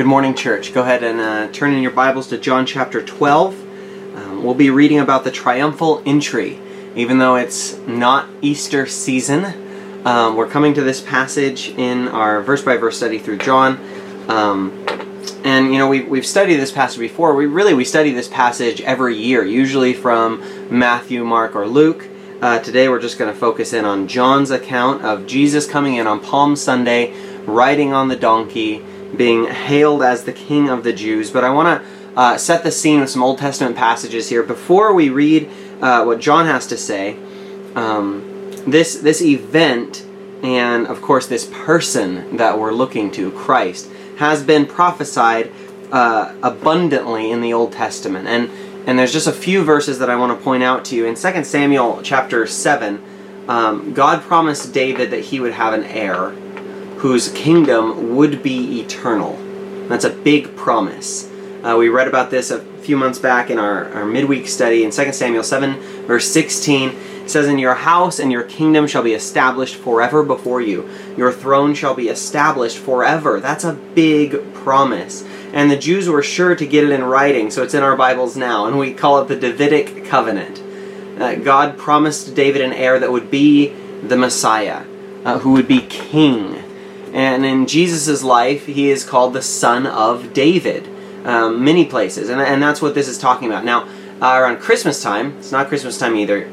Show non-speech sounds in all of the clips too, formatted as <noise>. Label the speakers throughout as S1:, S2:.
S1: Good morning, church. Go ahead and uh, turn in your Bibles to John chapter 12. Um, we'll be reading about the triumphal entry. Even though it's not Easter season, um, we're coming to this passage in our verse by verse study through John. Um, and you know we, we've studied this passage before. We really we study this passage every year, usually from Matthew, Mark, or Luke. Uh, today we're just going to focus in on John's account of Jesus coming in on Palm Sunday, riding on the donkey, being hailed as the King of the Jews. But I want to uh, set the scene with some Old Testament passages here before we read uh, what John has to say. Um, this this event and of course this person that we're looking to, Christ, has been prophesied uh, abundantly in the Old Testament. And and there's just a few verses that I want to point out to you. In 2 Samuel chapter 7, um, God promised David that he would have an heir whose kingdom would be eternal. That's a big promise. Uh, we read about this a few months back in our, our midweek study in 2 Samuel 7, verse 16. It says, In your house and your kingdom shall be established forever before you. Your throne shall be established forever. That's a big promise. And the Jews were sure to get it in writing, so it's in our Bibles now, and we call it the Davidic covenant. Uh, God promised David an heir that would be the Messiah, uh, who would be king. And in Jesus' life, he is called the Son of David, um, many places. And, and that's what this is talking about. Now, uh, around Christmas time, it's not Christmas time either,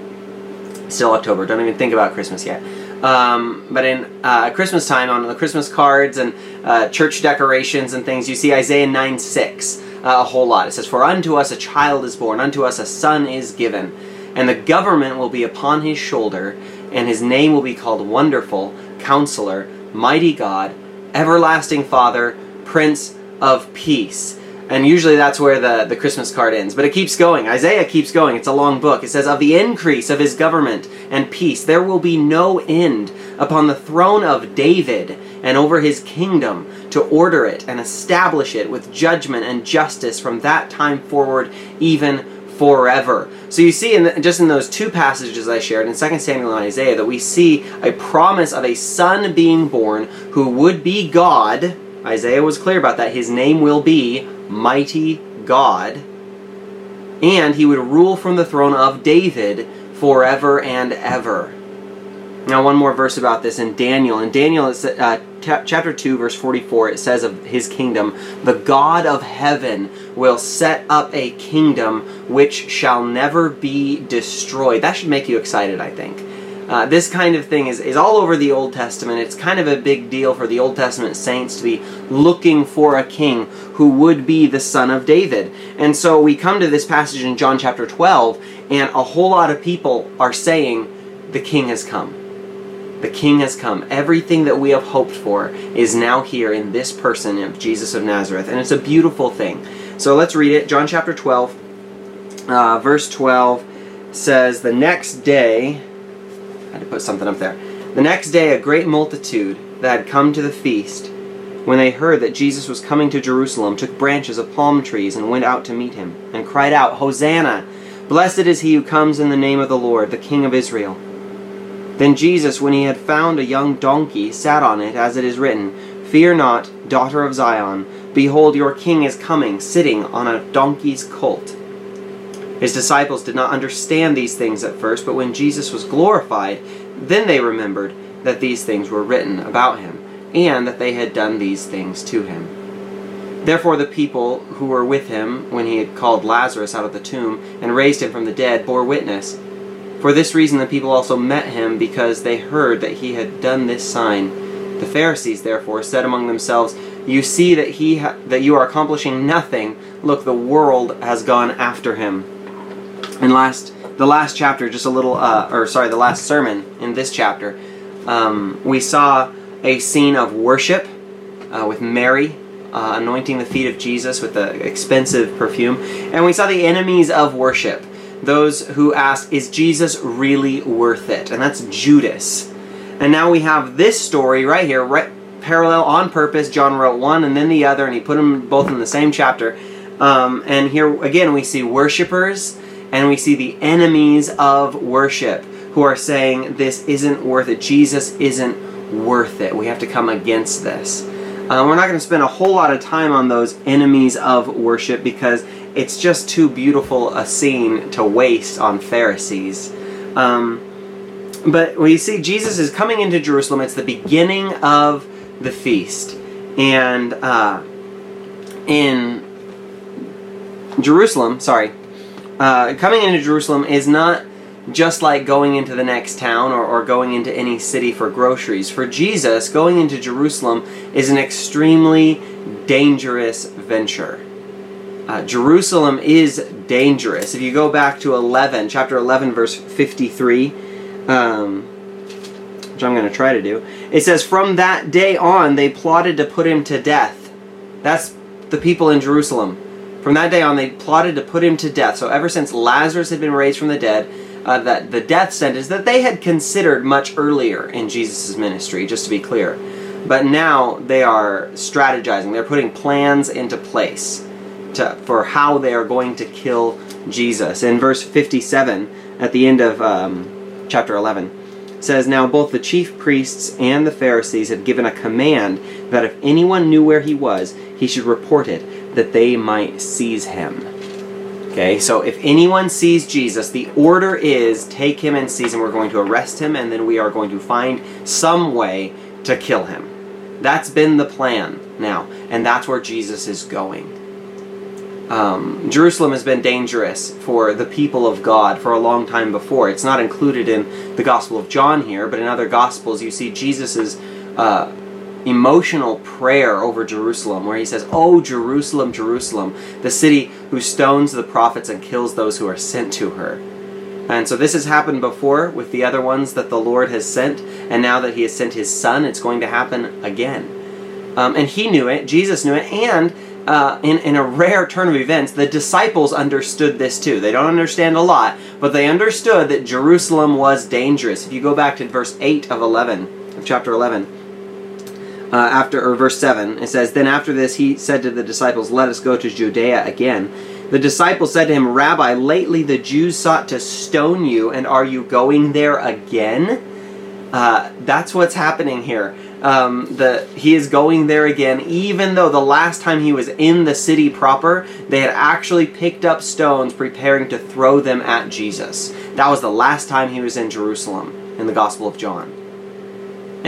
S1: still October, don't even think about Christmas yet. Um, but in uh, Christmas time, on the Christmas cards and uh, church decorations and things, you see Isaiah 9 6 uh, a whole lot. It says, For unto us a child is born, unto us a son is given, and the government will be upon his shoulder, and his name will be called Wonderful, Counselor, Mighty God, Everlasting Father, Prince of Peace. And usually that's where the, the Christmas card ends. But it keeps going. Isaiah keeps going. It's a long book. It says, Of the increase of his government and peace, there will be no end upon the throne of David and over his kingdom to order it and establish it with judgment and justice from that time forward, even forever. So you see, in the, just in those two passages I shared in 2 Samuel and Isaiah, that we see a promise of a son being born who would be God. Isaiah was clear about that. His name will be Mighty God. And he would rule from the throne of David forever and ever. Now, one more verse about this in Daniel. In Daniel, uh, chapter 2, verse 44, it says of his kingdom, The God of heaven will set up a kingdom which shall never be destroyed. That should make you excited, I think. Uh, this kind of thing is, is all over the Old Testament. It's kind of a big deal for the Old Testament saints to be looking for a king who would be the son of David. And so we come to this passage in John chapter 12, and a whole lot of people are saying, The king has come. The king has come. Everything that we have hoped for is now here in this person of Jesus of Nazareth. And it's a beautiful thing. So let's read it. John chapter 12, uh, verse 12 says, The next day, I had to put something up there. The next day, a great multitude that had come to the feast, when they heard that Jesus was coming to Jerusalem, took branches of palm trees and went out to meet him, and cried out, Hosanna! Blessed is he who comes in the name of the Lord, the King of Israel. Then Jesus, when he had found a young donkey, sat on it, as it is written, Fear not, daughter of Zion, behold, your king is coming, sitting on a donkey's colt. His disciples did not understand these things at first, but when Jesus was glorified, then they remembered that these things were written about him, and that they had done these things to him. Therefore the people who were with him when he had called Lazarus out of the tomb and raised him from the dead bore witness. For this reason the people also met him, because they heard that he had done this sign. The Pharisees, therefore, said among themselves, You see that he that you are accomplishing nothing. Look, the world has gone after him. And last, the last chapter, just a little, uh, or sorry, the last sermon in this chapter, um, we saw a scene of worship uh, with Mary uh, anointing the feet of Jesus with the expensive perfume, and we saw the enemies of worship those who ask, Is Jesus really worth it? And that's Judas. And now we have this story right here, right parallel on purpose. John wrote one and then the other, and he put them both in the same chapter. Um, and here again, we see worshipers and we see the enemies of worship who are saying this isn't worth it. Jesus isn't worth it. We have to come against this. Uh, we're not going to spend a whole lot of time on those enemies of worship because it's just too beautiful a scene to waste on Pharisees. Um, but we see Jesus is coming into Jerusalem. It's the beginning of the feast. And uh, in Jerusalem, sorry, uh, coming into Jerusalem is not just like going into the next town or, or going into any city for groceries. For Jesus, going into Jerusalem is an extremely dangerous venture. Uh, Jerusalem is dangerous. If you go back to 11, chapter 11, verse 53, um, which I'm going to try to do, it says, From that day on, they plotted to put him to death. That's the people in Jerusalem. From that day on, they plotted to put him to death. So ever since Lazarus had been raised from the dead, uh, that the death sentence that they had considered much earlier in Jesus' ministry, just to be clear. But now they are strategizing. They're putting plans into place to, for how they are going to kill Jesus. In verse 57, at the end of um, chapter 11, says, Now both the chief priests and the Pharisees had given a command that if anyone knew where he was, he should report it, that they might seize him. Okay, so if anyone sees Jesus, the order is take him and seize him. We're going to arrest him, and then we are going to find some way to kill him. That's been the plan now, and that's where Jesus is going. Um, Jerusalem has been dangerous for the people of God for a long time before. It's not included in the Gospel of John here, but in other Gospels you see Jesus's uh, emotional prayer over Jerusalem, where he says, Oh, Jerusalem, Jerusalem, the city who stones the prophets and kills those who are sent to her. And so this has happened before with the other ones that the Lord has sent, and now that he has sent his son, it's going to happen again. Um, and he knew it, Jesus knew it, and uh, in, in a rare turn of events, the disciples understood this too. They don't understand a lot, but they understood that Jerusalem was dangerous. If you go back to verse 8 of 11, of chapter 11, uh, after or verse 7 it says then after this he said to the disciples let us go to judea again. The disciples said to him rabbi lately the jews sought to stone you and are you going there again? Uh, that's what's happening here. Um, the, he is going there again even though the last time he was in the city proper they had actually picked up stones preparing to throw them at jesus. That was the last time he was in jerusalem in the gospel of john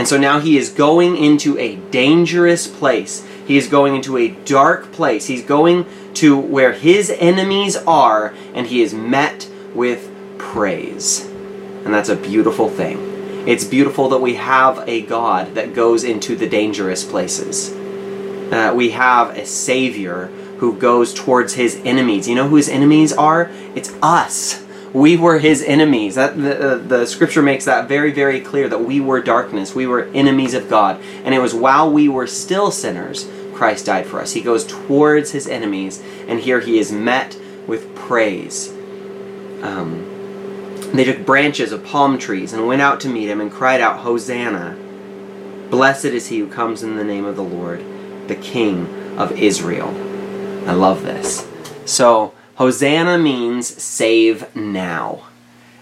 S1: and so now he is going into a dangerous place. He is going into a dark place. He's going to where his enemies are, and he is met with praise. And that's a beautiful thing. It's beautiful that we have a God that goes into the dangerous places. Uh, we have a Savior who goes towards his enemies. You know who his enemies are? It's us we were his enemies. That the, uh, the scripture makes that very, very clear that we were darkness. We were enemies of God. And it was while we were still sinners, Christ died for us. He goes towards his enemies, and here he is met with praise. Um, they took branches of palm trees and went out to meet him and cried out, Hosanna! Blessed is he who comes in the name of the Lord, the King of Israel. I love this. So, Hosanna means save now.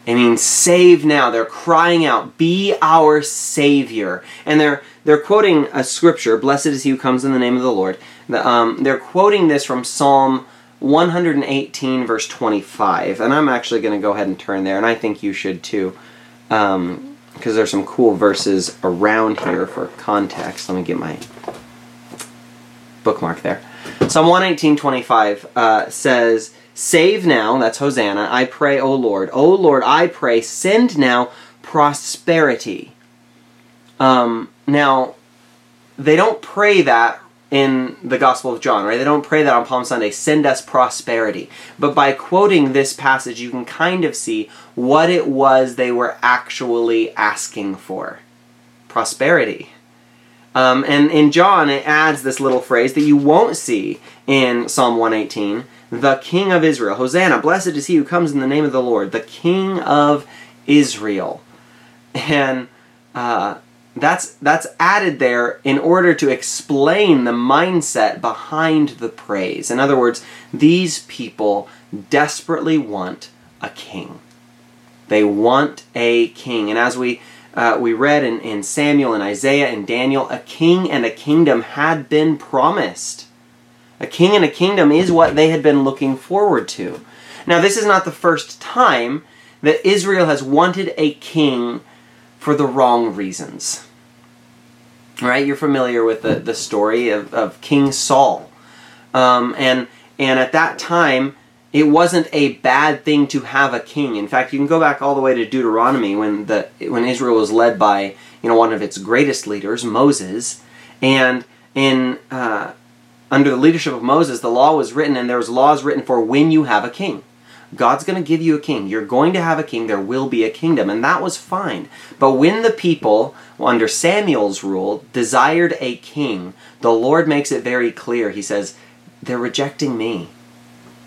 S1: It means save now. They're crying out, be our Savior. And they're, they're quoting a scripture, blessed is he who comes in the name of the Lord. The, um, they're quoting this from Psalm 118, verse 25. And I'm actually going to go ahead and turn there, and I think you should too. Because um, there's some cool verses around here for context. Let me get my bookmark there. Psalm 118, 25 uh, says, Save now, that's Hosanna, I pray, O Lord. O Lord, I pray, send now prosperity. Um, now, they don't pray that in the Gospel of John, right? They don't pray that on Palm Sunday, send us prosperity. But by quoting this passage, you can kind of see what it was they were actually asking for prosperity. Um, and in John, it adds this little phrase that you won't see in Psalm 118 the King of Israel. Hosanna, blessed is he who comes in the name of the Lord, the King of Israel. And uh, that's that's added there in order to explain the mindset behind the praise. In other words, these people desperately want a king. They want a king, and as we uh, we read in, in Samuel and Isaiah and Daniel, a king and a kingdom had been promised. A king and a kingdom is what they had been looking forward to. Now, this is not the first time that Israel has wanted a king for the wrong reasons. Right? You're familiar with the, the story of, of King Saul. Um, and, and at that time, it wasn't a bad thing to have a king. In fact, you can go back all the way to Deuteronomy when the when Israel was led by you know one of its greatest leaders, Moses, and in uh, under the leadership of Moses, the law was written, and there was laws written for when you have a king. God's going to give you a king. You're going to have a king. There will be a kingdom. And that was fine. But when the people, under Samuel's rule, desired a king, the Lord makes it very clear. He says, They're rejecting me.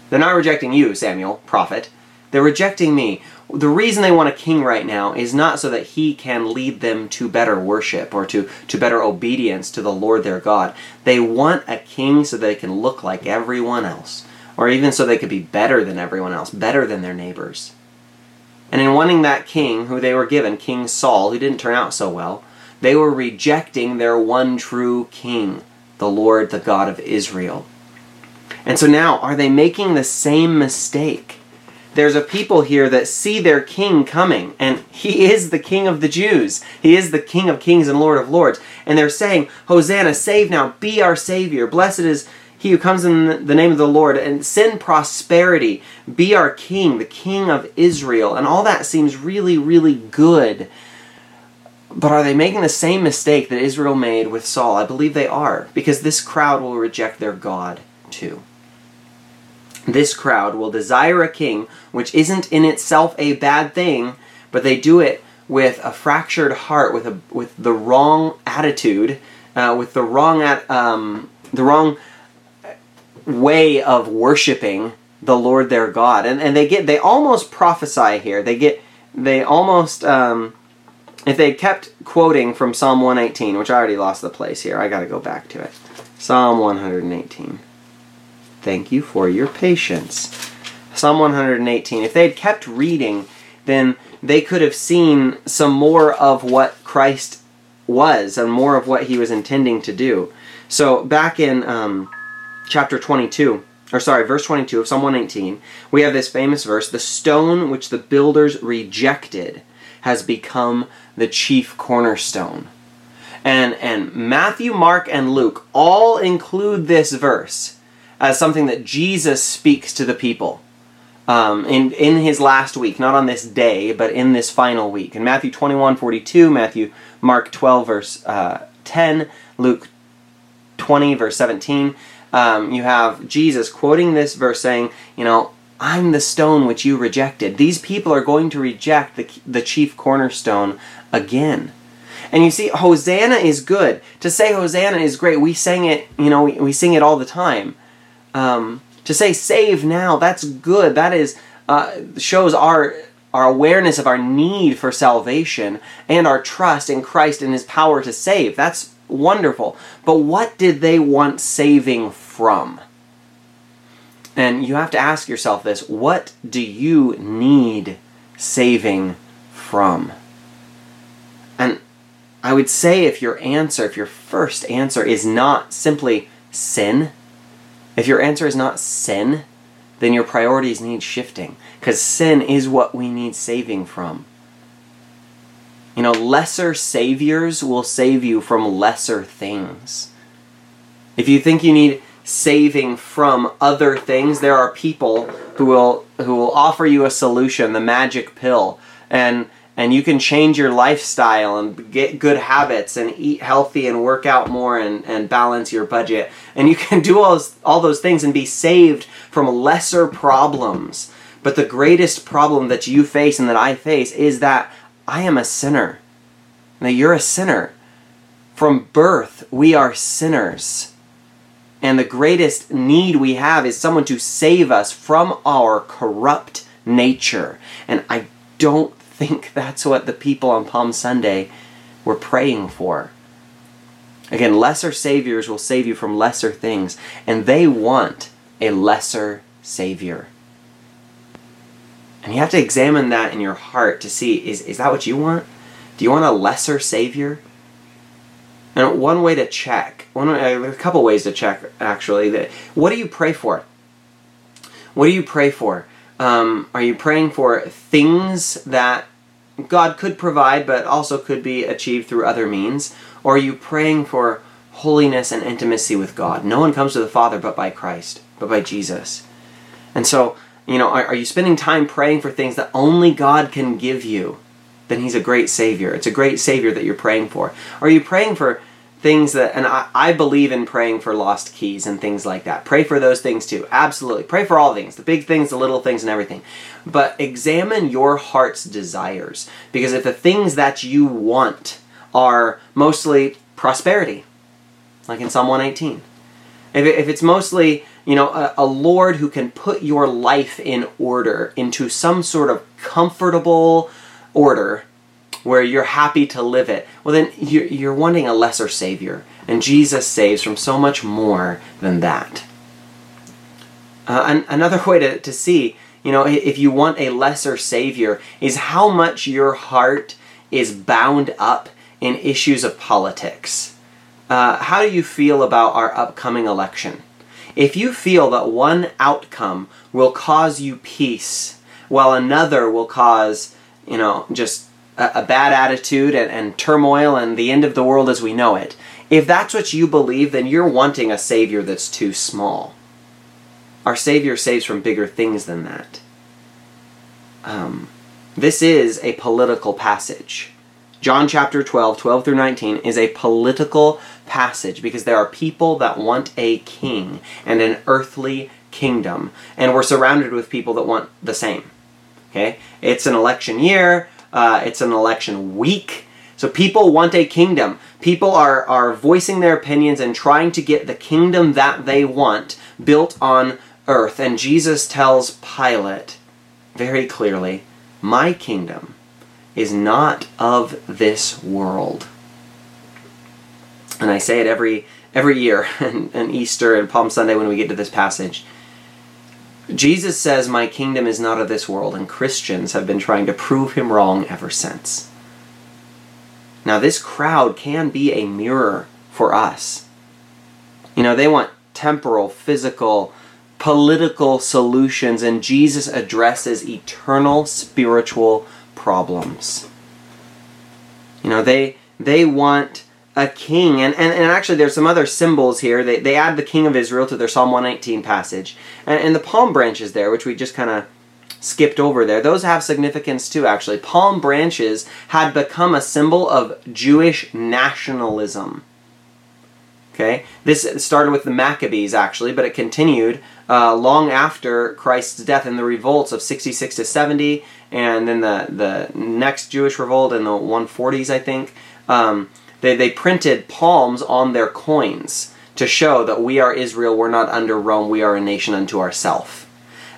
S1: They're not rejecting you, Samuel, prophet. They're rejecting me. The reason they want a king right now is not so that he can lead them to better worship or to, to better obedience to the Lord their God. They want a king so they can look like everyone else, or even so they could be better than everyone else, better than their neighbors. And in wanting that king, who they were given, King Saul, who didn't turn out so well, they were rejecting their one true king, the Lord, the God of Israel. And so now, are they making the same mistake? There's a people here that see their king coming, and he is the king of the Jews. He is the king of kings and lord of lords. And they're saying, Hosanna, save now, be our Savior. Blessed is he who comes in the name of the Lord, and send prosperity, be our king, the king of Israel. And all that seems really, really good. But are they making the same mistake that Israel made with Saul? I believe they are, because this crowd will reject their God too this crowd will desire a king, which isn't in itself a bad thing, but they do it with a fractured heart, with a with the wrong attitude, uh, with the wrong at um, the wrong way of worshiping the Lord their God, and and they get they almost prophesy here. They get they almost um, if they kept quoting from Psalm 118, which I already lost the place here, I got to go back to it. Psalm 118. Thank you for your patience. Psalm 118. If they had kept reading, then they could have seen some more of what Christ was and more of what he was intending to do. So back in um, chapter 22, or sorry, verse 22 of Psalm 118, we have this famous verse The stone which the builders rejected has become the chief cornerstone. And, and Matthew, Mark, and Luke all include this verse as something that Jesus speaks to the people um, in, in his last week, not on this day, but in this final week. In Matthew 21 42, Matthew, Mark 12, verse uh, 10, Luke 20, verse 17, um, you have Jesus quoting this verse saying, You know, I'm the stone which you rejected. These people are going to reject the, the chief cornerstone again. And you see, Hosanna is good. To say Hosanna is great. We sang it, you know, we, we sing it all the time. Um, to say save now, that's good. That is uh, shows our our awareness of our need for salvation and our trust in Christ and His power to save. That's wonderful. But what did they want saving from? And you have to ask yourself this what do you need saving from? And I would say if your answer, if your first answer is not simply sin, if your answer is not sin, then your priorities need shifting because sin is what we need saving from. You know, lesser saviors will save you from lesser things. If you think you need saving from other things, there are people who will who will offer you a solution, the magic pill, and and you can change your lifestyle and get good habits and eat healthy and work out more and, and balance your budget. And you can <laughs> do all those, all those things and be saved from lesser problems. But the greatest problem that you face and that I face is that I am a sinner. Now you're a sinner. From birth, we are sinners. And the greatest need we have is someone to save us from our corrupt nature. And I don't think <laughs> that's what the people on Palm Sunday were praying for. Again, lesser saviors will save you from lesser things, and they want a lesser savior. And you have to examine that in your heart to see is, is that what you want? Do you want a lesser Savior? And one way to check, one a couple ways to check actually, that what do you pray for? What do you pray for? Um, are you praying for things that God could provide but also could be achieved through other means? Or are you praying for holiness and intimacy with God? No one comes to the Father but by Christ, but by Jesus. And so, you know, are, are you spending time praying for things that only God can give you? Then He's a great Savior. It's a great Savior that you're praying for. Are you praying for things that, and I, I believe in praying for lost keys and things like that. Pray for those things too. Absolutely. Pray for all things the big things, the little things, and everything. But examine your heart's desires. Because if the things that you want are mostly prosperity, like in Psalm 118, if, if it's mostly you know a, a lord who can put your life in order into some sort of comfortable order where you're happy to live it, well, then you're, you're wanting a lesser Savior. And Jesus saves from so much more than that. Uh, an, another <laughs> way to, to see, you know, if you want a lesser Savior, is how much your heart is bound up in issues of politics. Uh, how do you feel about our upcoming election? If you feel that one outcome will cause you peace, while another will cause, you know, just a, a bad attitude and, and turmoil and the end of the world as we know it, if that's what you believe, then you're wanting a Savior that's too small. Our Savior saves from bigger things than that. Um, this is a political passage. John chapter 12, 12 through 19, is a political passage because there are people that want a king and an earthly kingdom, and we're surrounded with people that want the same. Okay? It's an election year. Uh, it's an election week. So people want a kingdom. People are, are voicing their opinions and trying to get the kingdom that they want built on earth. And Jesus tells Pilate very clearly, My kingdom is not of this world. And I say it every every year, <laughs> and, and Easter and Palm Sunday when we get to this passage. Jesus says, My kingdom is not of this world, and Christians have been trying to prove him wrong ever since. Now, this crowd can be a mirror for us. You know, they want temporal, physical, political solutions, and Jesus addresses eternal spiritual problems. You know, they they want a king. And, and, and actually, there's some other symbols here. They, they add the king of Israel to their Psalm 119 passage. And, and the palm branches there, which we just kind of skipped over there, those have significance too, actually. Palm branches had become a symbol of Jewish nationalism. Okay, this started with the Maccabees actually, but it continued uh, long after Christ's death in the revolts of 66 to 70, and then the the next Jewish revolt in the 140s, I think. Um, they, they printed palms on their coins to show that we are Israel, we're not under Rome, we are a nation unto ourselves.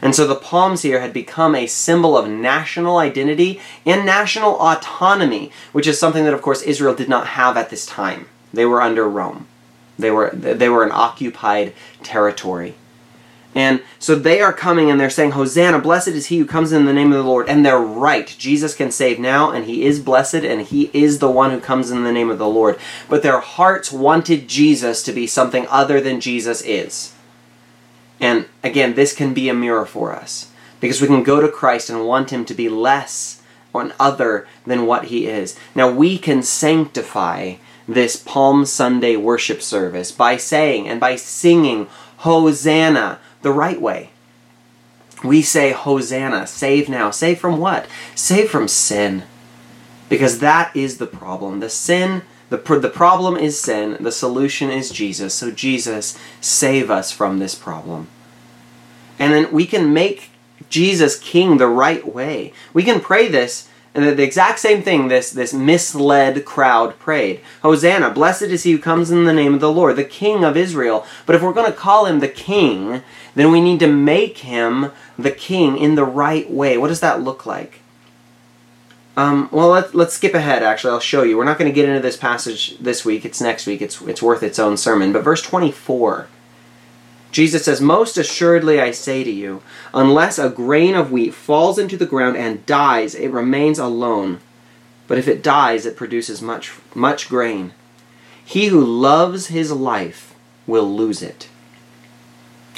S1: And so the palms here had become a symbol of national identity and national autonomy, which is something that, of course, Israel did not have at this time. They were under Rome. They were, they were an occupied territory. And so they are coming and they're saying, Hosanna, blessed is he who comes in the name of the Lord. And they're right. Jesus can save now, and he is blessed, and he is the one who comes in the name of the Lord. But their hearts wanted Jesus to be something other than Jesus is. And again, this can be a mirror for us because we can go to Christ and want him to be less or other than what he is. Now, we can sanctify this Palm Sunday worship service by saying and by singing, Hosanna the right way. We say, Hosanna, save now. Save from what? Save from sin. Because that is the problem. The sin, the, the problem is sin, the solution is Jesus. So, Jesus, save us from this problem. And then we can make Jesus king the right way. We can pray this and the, exact same thing this, this misled crowd prayed. Hosanna, blessed is he who comes in the name of the Lord, the King of Israel. But if we're going to call him the King, then we need to make him the King in the right way. What does that look like? Um, well, let, let's skip ahead, actually. I'll show you. We're not going to get into this passage this week. It's next week. It's, it's worth its own sermon. But verse 24 Jesus says, Most assuredly I say to you, unless a grain of wheat falls into the ground and dies, it remains alone. but if it dies, it produces much, much grain. He who loves his life will lose it,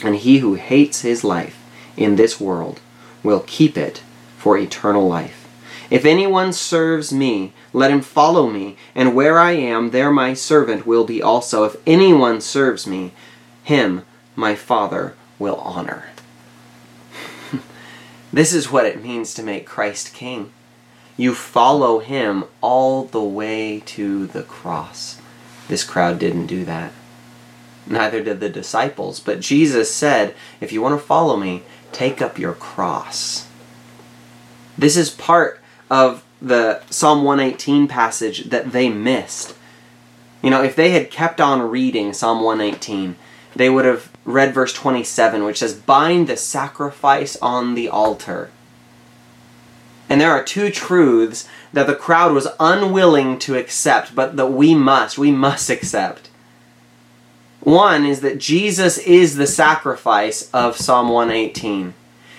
S1: and he who hates his life in this world will keep it for eternal life. If anyone serves me, let him follow me, and where I am, there my servant will be also. If anyone serves me, him my Father will honor. <laughs> this is what it means to make Christ king. You follow him all the way to the cross. This crowd didn't do that. Neither did the disciples. But Jesus said, if you want to follow me, take up your cross. This is part of the Psalm 118 passage that they missed. You know, if they had kept on reading Psalm 118, they would have read verse 27, which says, Bind the sacrifice on the altar. And there are two truths that the crowd was unwilling to accept, but that we must, we must accept. One is that Jesus is the sacrifice of Psalm 118.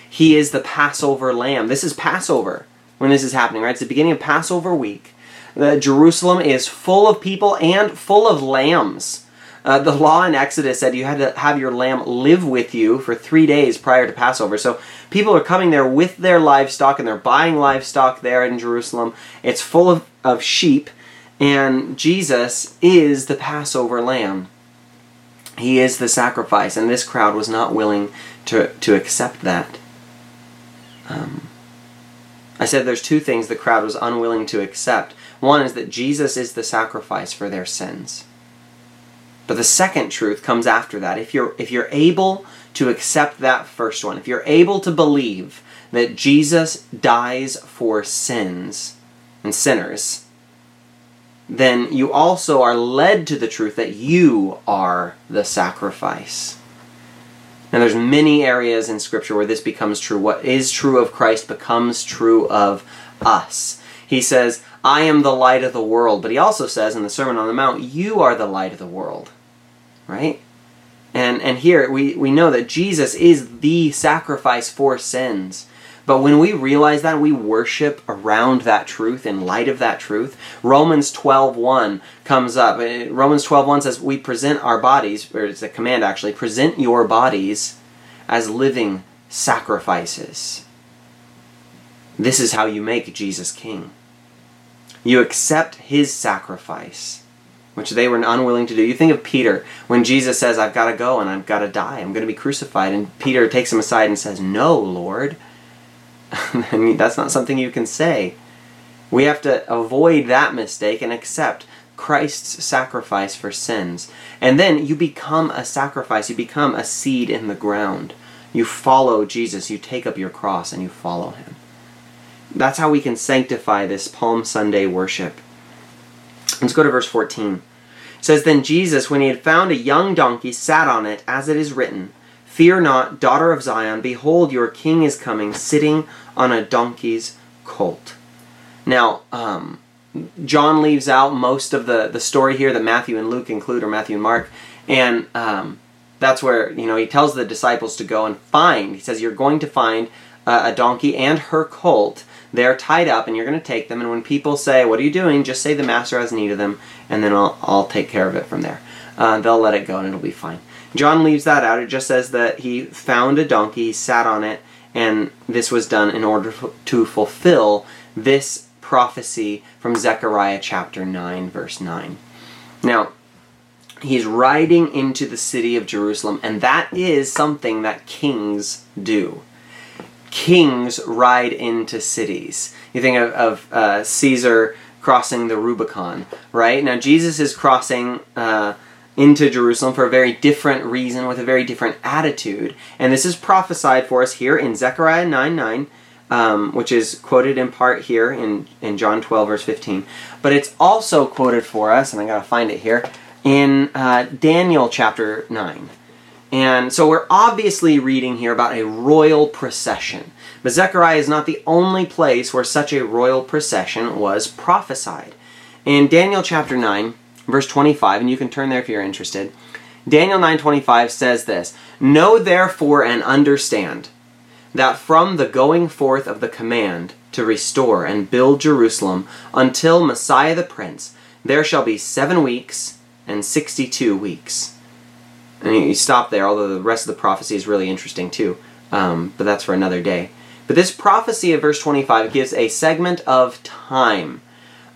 S1: He is the Passover lamb. This is Passover when this is happening, right? It's the beginning of Passover week. The Jerusalem is full of people and full of lambs. Uh, the law in Exodus said you had to have your lamb live with you for three days prior to Passover. So people are coming there with their livestock and they're buying livestock there in Jerusalem. It's full of, of sheep, and Jesus is the Passover lamb. He is the sacrifice, and this crowd was not willing to, to accept that. Um, I said there's two things the crowd was unwilling to accept. One is that Jesus is the sacrifice for their sins. But the second truth comes after that. If you're if you're able to accept that first one, if you're able to believe that Jesus dies for sins and sinners, then you also are led to the truth that you are the sacrifice. Now there's many areas in scripture where this becomes true. What is true of Christ becomes true of us. He says, I am the light of the world. But he also says in the Sermon on the Mount, you are the light of the world right? And and here we, we know that Jesus is the sacrifice for sins. But when we realize that, we worship around that truth, in light of that truth. Romans 12.1 comes up. Uh, Romans 12.1 says, we present our bodies, or it's a command actually, present your bodies as living sacrifices. This is how you make Jesus king. You accept his sacrifice which they were unwilling to do. You think of Peter when Jesus says, I've got to go and I've got to die, I'm going to be crucified. And Peter takes him aside and says, No, Lord. <laughs> I mean, that's not something you can say. We have to avoid that mistake and accept Christ's sacrifice for sins. And then you become a sacrifice, you become a seed in the ground. You follow Jesus, you take up your cross and you follow him. That's how we can sanctify this Palm Sunday worship. Let's go to verse 14. Says, Then Jesus, when he had found a young donkey, sat on it, as it is written, Fear not, daughter of Zion, behold, your king is coming, sitting on a donkey's colt. Now, um, John leaves out most of the, the story here that Matthew and Luke include, or Matthew and Mark, and um, that's where, you know, he tells the disciples to go and find. He says, You're going to find uh, a donkey and her colt they're tied up and you're going to take them and when people say what are you doing? just say the master has need of them and then i'll, I'll take care of it from there. Uh, they'll let it go and it'll be fine. John leaves that out. It just says that he found a donkey sat on it and this was done in order to fulfill this prophecy from zechariah chapter 9 verse 9 now he's riding into the city of jerusalem and that is something that kings do kings ride into cities. You think of, of uh, Caesar crossing the Rubicon, right? Now, Jesus is crossing uh, into Jerusalem for a very different reason, with a very different attitude. And this is prophesied for us here in Zechariah 9 9. Um, which is quoted in part here in, in John 12, verse 15. But it's also quoted for us, and I gotta find it here, in uh, Daniel chapter 9. And so we're obviously reading here about a royal procession. But Zechariah is not the only place where such a royal procession was prophesied. In Daniel chapter 9, verse 25, and you can turn there if you're interested, Daniel 9:25 says this, "Know therefore and understand that from the going forth of the command to restore and build Jerusalem until Messiah the Prince. There shall be seven weeks and sixty two And you stop there, although the rest of the prophecy is really interesting too. Um, but that's for another day. But this prophecy of verse 25 gives a segment of time.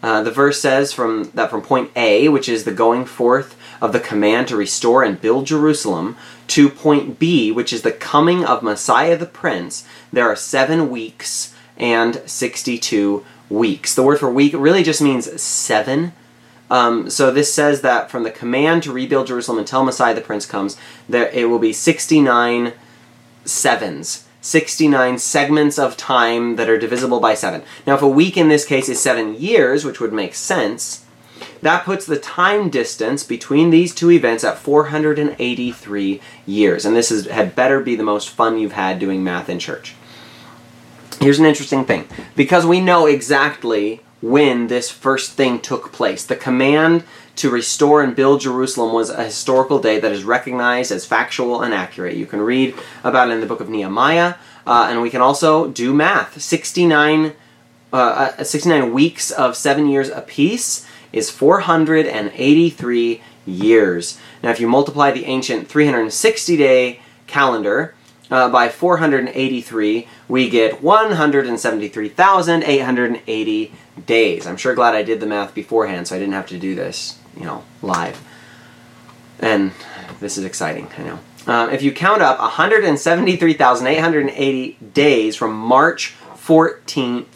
S1: Uh, the verse says from that from point A, which is the going forth of the command to restore and build Jerusalem, to point B, which is the coming of Messiah the Prince, there are seven weeks and 62 weeks. The word for week really just means seven. Um, so this says that from the command to rebuild Jerusalem until Messiah the Prince comes, there it will be 69 sevens. 69 segments of time that are divisible by 7. Now, if a week in this case is 7 years, which would make sense, that puts the time distance between these two events at 483 years. And this is, had better be the most fun you've had doing math in church. Here's an interesting thing. Because we know exactly when this first thing took place, the command to restore and build Jerusalem was a historical day that is recognized as factual and accurate. You can read about it in the book of Nehemiah, uh, and we can also do math. 69, uh, uh 69 weeks of seven years apiece is 483 years. Now, if you multiply the ancient 360 day calendar uh, by 483, we get 173,880 days. I'm sure glad I did the math beforehand so I didn't have to do this, you know, live. And this is exciting, I know. Um, if you count up 173,880 days from March 14th,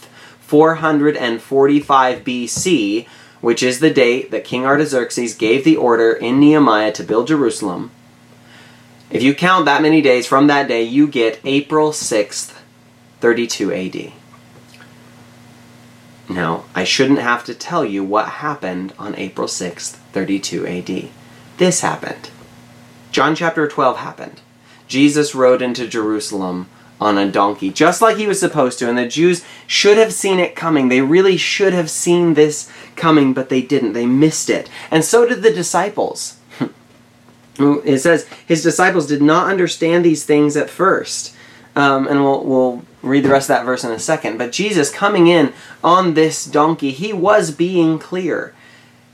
S1: 445 BC, which is the date that King Artaxerxes gave the order in Nehemiah to build Jerusalem, if you count that many days from that day, you get April 6th, 32 AD. Now, I shouldn't have to tell you what happened on April 6th, 32 AD. This happened. John chapter 12 happened. Jesus rode into Jerusalem on a donkey, just like he was supposed to, and the Jews should have seen it coming. They really should have seen this coming, but they didn't. They missed it. And so did the disciples. It says, His disciples did not understand these things at first. Um, and we'll, we'll read the rest of that verse in a second. But Jesus coming in on this donkey, he was being clear.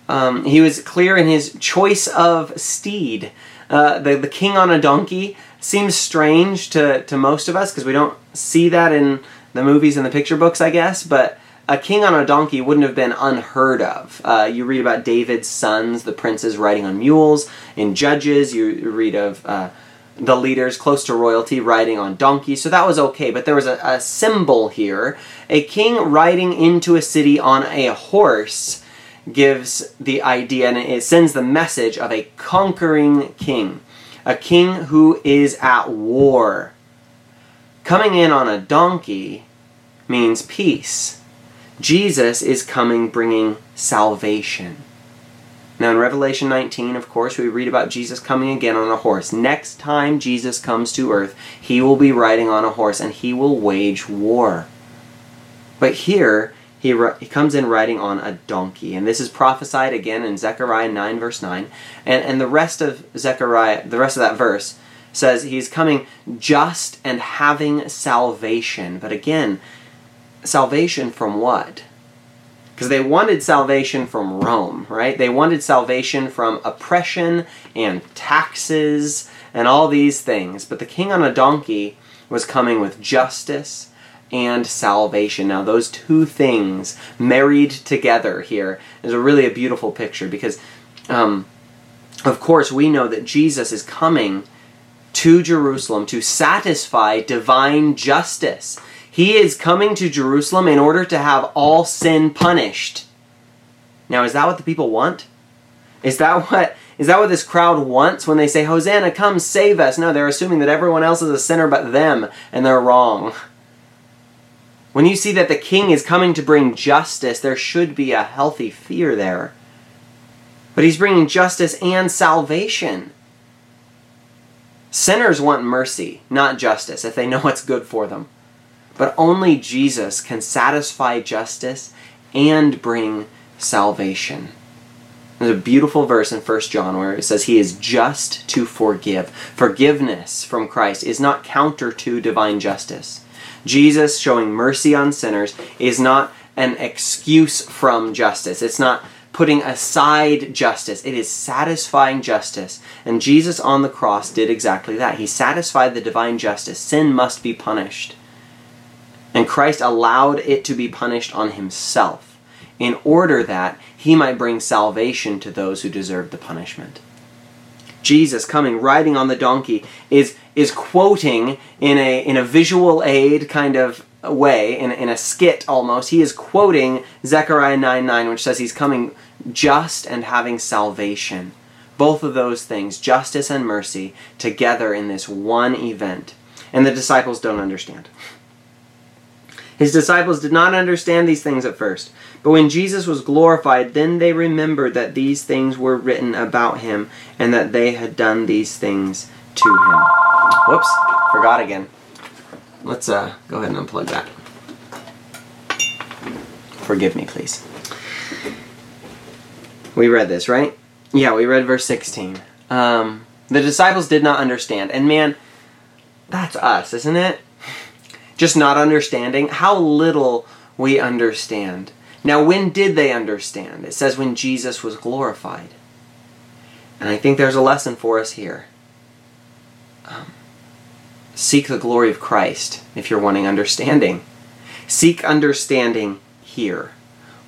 S1: Um, he was clear in his choice of steed. Uh, the, the king on a donkey seems strange to, to most of us because we don't see that in the movies and the picture books, I guess. But a king on a donkey wouldn't have been unheard of. Uh, you read about David's sons, the princes riding on mules. In Judges, you read of uh, the leaders close to royalty riding on donkeys, so that was okay. But there was a, a symbol here. A king riding into a city on a horse gives the idea and it sends the message of a conquering king, a king who is at war. Coming in on a donkey means peace. Jesus is coming bringing salvation. Now, in Revelation 19, of course, we read about Jesus coming again on a horse. Next time Jesus comes to earth, he will be riding on a horse and he will wage war. But here, he, he comes in riding on a donkey. And this is prophesied again in Zechariah 9, verse 9. And, and the rest of Zechariah, the rest of that verse, says he's coming just and having salvation. But again, salvation from what? because they wanted salvation from Rome, right? They wanted salvation from oppression and taxes and all these things. But the king on a donkey was coming with justice and salvation. Now, those two things married together here is a really a beautiful picture because, um, of course, we know that Jesus is coming to Jerusalem to satisfy divine justice. He is coming to Jerusalem in order to have all sin punished. Now, is that what the people want? Is that <laughs> what is that what this crowd wants when they say, Hosanna, come save us? No, they're assuming that everyone else is a sinner but them, and they're wrong. <laughs> When you see that the king is coming to bring justice, there should be a healthy fear there. But he's bringing justice and salvation. Sinners want mercy, not justice, if they know <laughs> what's good for them. But only Jesus can satisfy justice and bring salvation. There's a beautiful verse in 1 John where it says, He is just to forgive. Forgiveness from Christ is not counter to divine justice. Jesus showing mercy on sinners is not an excuse from justice. It's not putting aside justice. It is satisfying justice. And Jesus on the cross did exactly that. He satisfied the divine justice. Sin must be punished. And Christ allowed it to be punished on himself in order that he might bring salvation to those who deserve the punishment. Jesus coming riding on the donkey is is quoting in a in a visual aid kind of way, in, in a skit almost, he is quoting Zechariah 9 9, which says he's coming just and having salvation. Both of those things, justice and mercy, together in this one event. And the disciples don't understand. His disciples did not understand these things at first. But when Jesus was glorified, then they remembered that these things were written about him and that they had done these things to him. Whoops, forgot again. Let's uh, go ahead and unplug that. Forgive me, please. We read this, right? Yeah, we read verse 16. Um, the disciples did not understand. And man, that's us, isn't it? Just not understanding how little we understand. Now, when did they understand? It says when Jesus was glorified. And I think there's a lesson for us here. Um, Seek the glory of Christ if you're wanting understanding. Seek understanding here.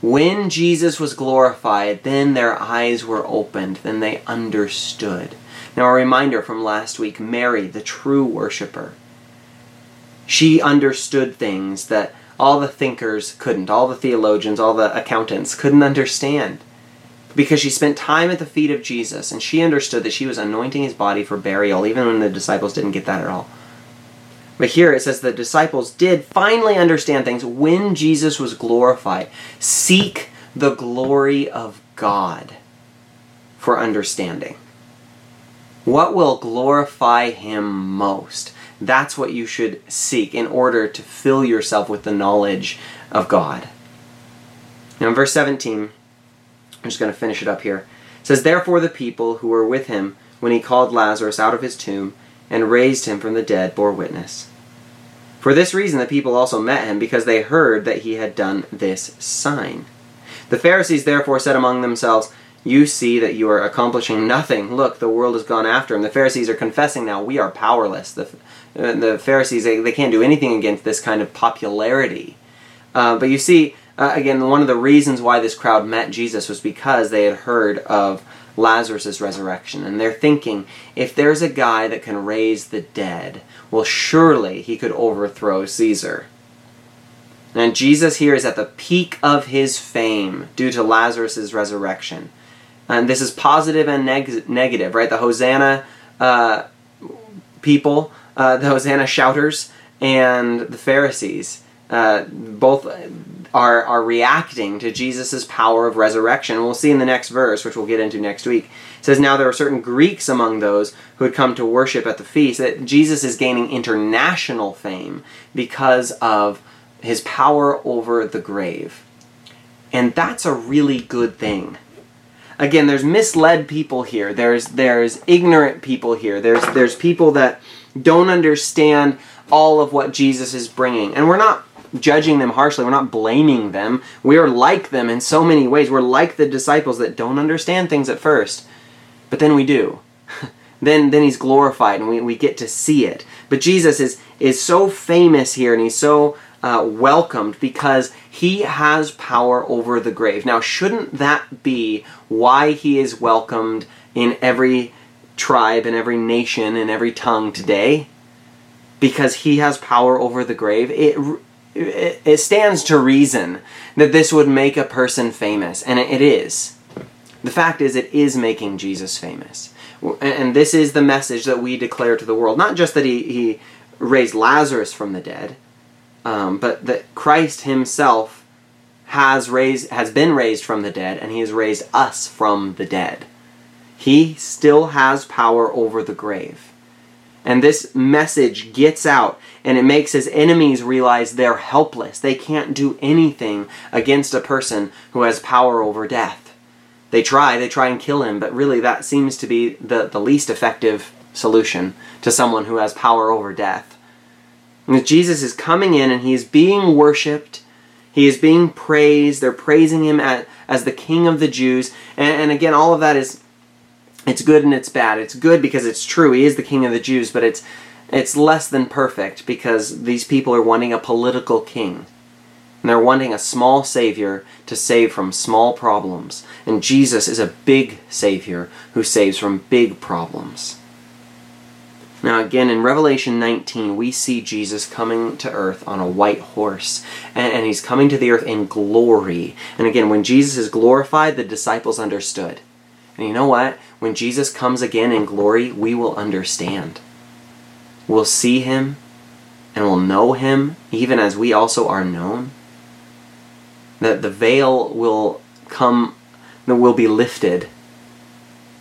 S1: When Jesus was glorified, then their eyes were opened, then they understood. Now, a reminder from last week Mary, the true worshiper, she understood things that all the thinkers couldn't, all the theologians, all the accountants couldn't understand. Because she spent time at the feet of Jesus and she understood that she was anointing his body for burial, even when the disciples didn't get that at all. But here it says the disciples did finally understand things when Jesus was glorified. Seek the glory of God for understanding. What will glorify Him most? That's what you should seek in order to fill yourself with the knowledge of God. Now, in verse 17, I'm just going to finish it up here. It says, Therefore, the people who were with him when he called Lazarus out of his tomb and raised him from the dead bore witness. For this reason, the people also met him, because they heard that he had done this sign. The Pharisees therefore said among themselves, You see that you are accomplishing nothing. Look, the world has gone after him. The Pharisees are confessing now, We are powerless. The, uh, the Pharisees, they, they can't do anything against this kind of popularity. Uh, but you see, uh, again, one of the reasons why this crowd met Jesus was because they had heard of Lazarus' resurrection. And they're thinking, if there's a guy that can raise the dead, well, surely he could overthrow Caesar. And Jesus here is at the peak of his fame due to Lazarus' resurrection. And this is positive and neg- negative, right? The Hosanna uh, people, uh, the Hosanna shouters, and the Pharisees uh, both are, are reacting to Jesus' power of resurrection. we'll see in the next verse, which we'll get into next week. It says, Now there were certain Greeks among those who had come to worship at the feast, that Jesus is gaining international fame because of his power over the grave. And that's a really good thing. Again, there's misled people here. There's there's ignorant people here. There's there's people that don't understand all of what Jesus is bringing. And we're not judging them harshly. We're not blaming them. We are like them in so many ways. We're like the disciples that don't understand things at first, but then we do. <laughs> then then he's glorified and we, we get to see it. But Jesus is is so famous here and he's so uh, welcomed because he has power over the grave. Now, shouldn't that be why he is welcomed in every tribe and every nation and every tongue today? Because he has power over the grave. It it stands to reason that this would make a person famous, and it is. The fact is, it is making Jesus famous. And this is the message that we declare to the world. Not just that he, he raised Lazarus from the dead, um, but that Christ himself has raised has been raised from the dead, and he has raised us from the dead. He still has power over the grave. And this message gets out and it makes his enemies realize they're helpless. They can't do anything against a person who has power over death. They try, they try and kill him, but really that seems to be the, the least effective solution to someone who has power over death. Jesus is coming in and he is being worshiped. He is being praised. They're praising him at, as the King of the Jews. And, and again, all of that is it's good and it's bad. It's good because it's true. He is the King of the Jews, but it's it's less than perfect because these people are wanting a political king. And they're wanting a small savior to save from small problems. And Jesus is a big savior who saves from big problems. Now, again, in Revelation 19, we see Jesus coming to earth on a white horse, and, and, he's coming to the earth in glory. And again, when Jesus is glorified, the disciples understood. And you know what? When Jesus comes again in glory, we will understand. We'll see him, and we'll know him, even as we also are known. That the veil will come, that will be lifted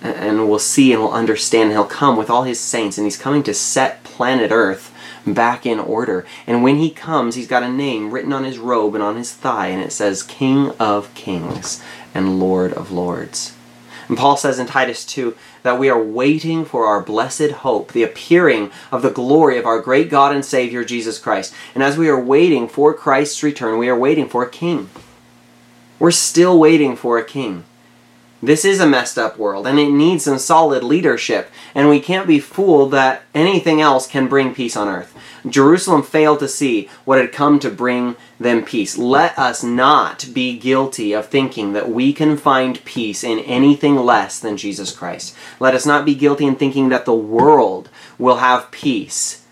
S1: and we'll see and we'll understand. He'll come with all his saints, and he's coming to set planet Earth back in order. And when he comes, he's got a name written on his robe and on his thigh, and it says King of Kings and Lord of Lords. And Paul says in Titus 2 that we are waiting for our blessed hope, the appearing of the glory of our great God and Savior Jesus Christ. And as we are waiting for Christ's return, we are waiting for a king. We're still waiting for a king. This is a messed up world and it needs some solid leadership, and we can't be fooled that anything else can bring peace on earth. Jerusalem failed to see what had come to bring them peace. Let us not be guilty of thinking that we can find peace in anything less than Jesus Christ. Let us not be guilty in thinking that the world will have peace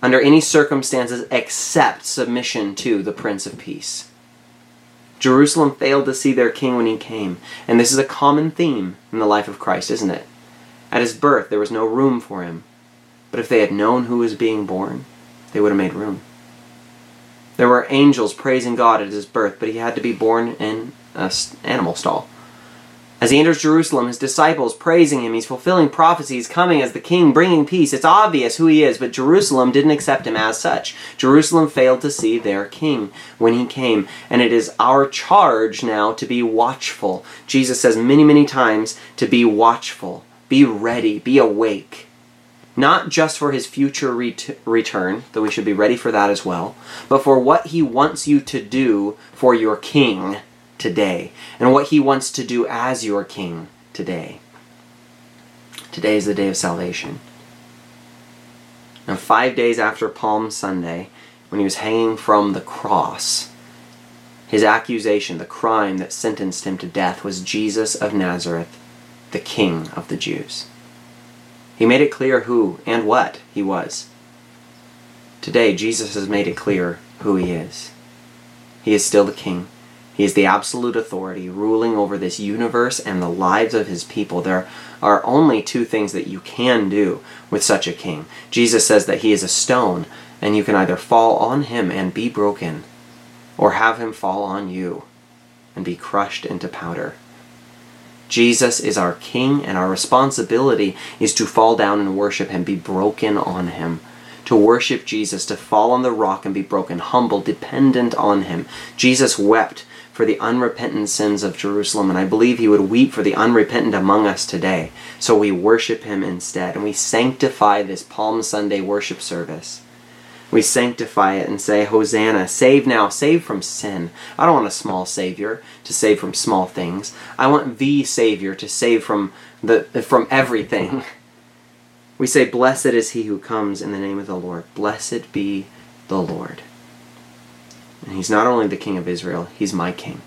S1: under any circumstances except submission to the Prince of Peace. Jerusalem failed to see their king when he came. And this is a common theme in the life of Christ, isn't it? At his birth, there was no room for him. But if they had known who was being born, they would have made room. There were angels praising God at his birth, but he had to be born in an animal stall. As he enters Jerusalem, his disciples praising him. He's fulfilling prophecies, coming as the king, bringing peace. It's obvious who he is, but Jerusalem didn't accept him as such. Jerusalem failed to see their king when he came. And it is our charge now to be watchful. Jesus says many, many times to be watchful, be ready, be awake. Not just for his future ret- return, though we should be ready for that as well, but for what he wants you to do for your king today and what he wants to do as your king today. Today is the day of salvation. Now, five days after Palm Sunday, when he was hanging from the cross, his accusation, the crime that sentenced him to death, was Jesus of Nazareth, the King of the Jews. He made it clear who and what he was. Today, Jesus has made it clear who he is. He is still the King. He is the absolute authority ruling over this universe and the lives of his people. There are only two things that you can do with such a king. Jesus says that he is a stone, and you can either fall on him and be broken, or have him fall on you and be crushed into powder. Jesus is our king, and our responsibility is to fall down and worship him, be broken on him to worship Jesus, to fall on the rock and be broken, humble, dependent on Him. Jesus wept for the unrepentant sins of Jerusalem, and I believe he would weep for the unrepentant among us today. So we worship him instead, and we sanctify this Palm Sunday worship service. We sanctify it and say, Hosanna, save now, save from sin. I don't want a small Savior to save from small things. I want the Savior to save from, the, from everything. <laughs> We say, Blessed is he who comes in the name of the Lord. Blessed be the Lord. And he's not only the king of Israel, he's my king.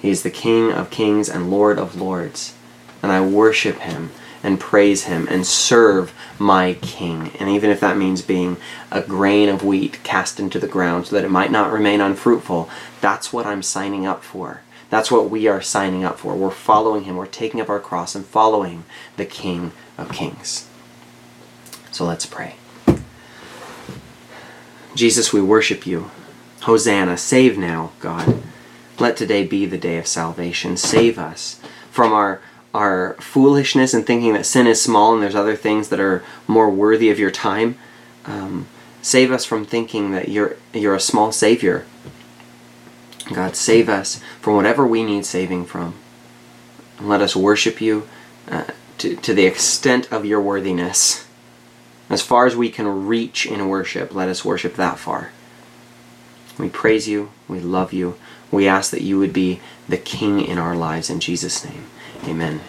S1: He is the king of kings and lord of lords. And I worship him and praise him and serve my king. And even if that means being a grain of wheat cast into the ground so that it might not remain unfruitful, that's what I'm signing up for. That's what we are signing up for. We're following him. We're taking up our cross and following the King of Kings. So let's pray. Jesus, we worship you. Hosanna, save now, God. Let today be the day of salvation. Save us from our our foolishness and thinking that sin is small and there's other things that are more worthy of your time. Um, save us from thinking that you're you're a small savior. God, save us from whatever we need saving from. And let us worship you uh, to, to the extent of your worthiness As far as we can reach in worship, let us worship that far. We praise you. We love you. We ask that you would be the King in our lives. In Jesus' name, amen.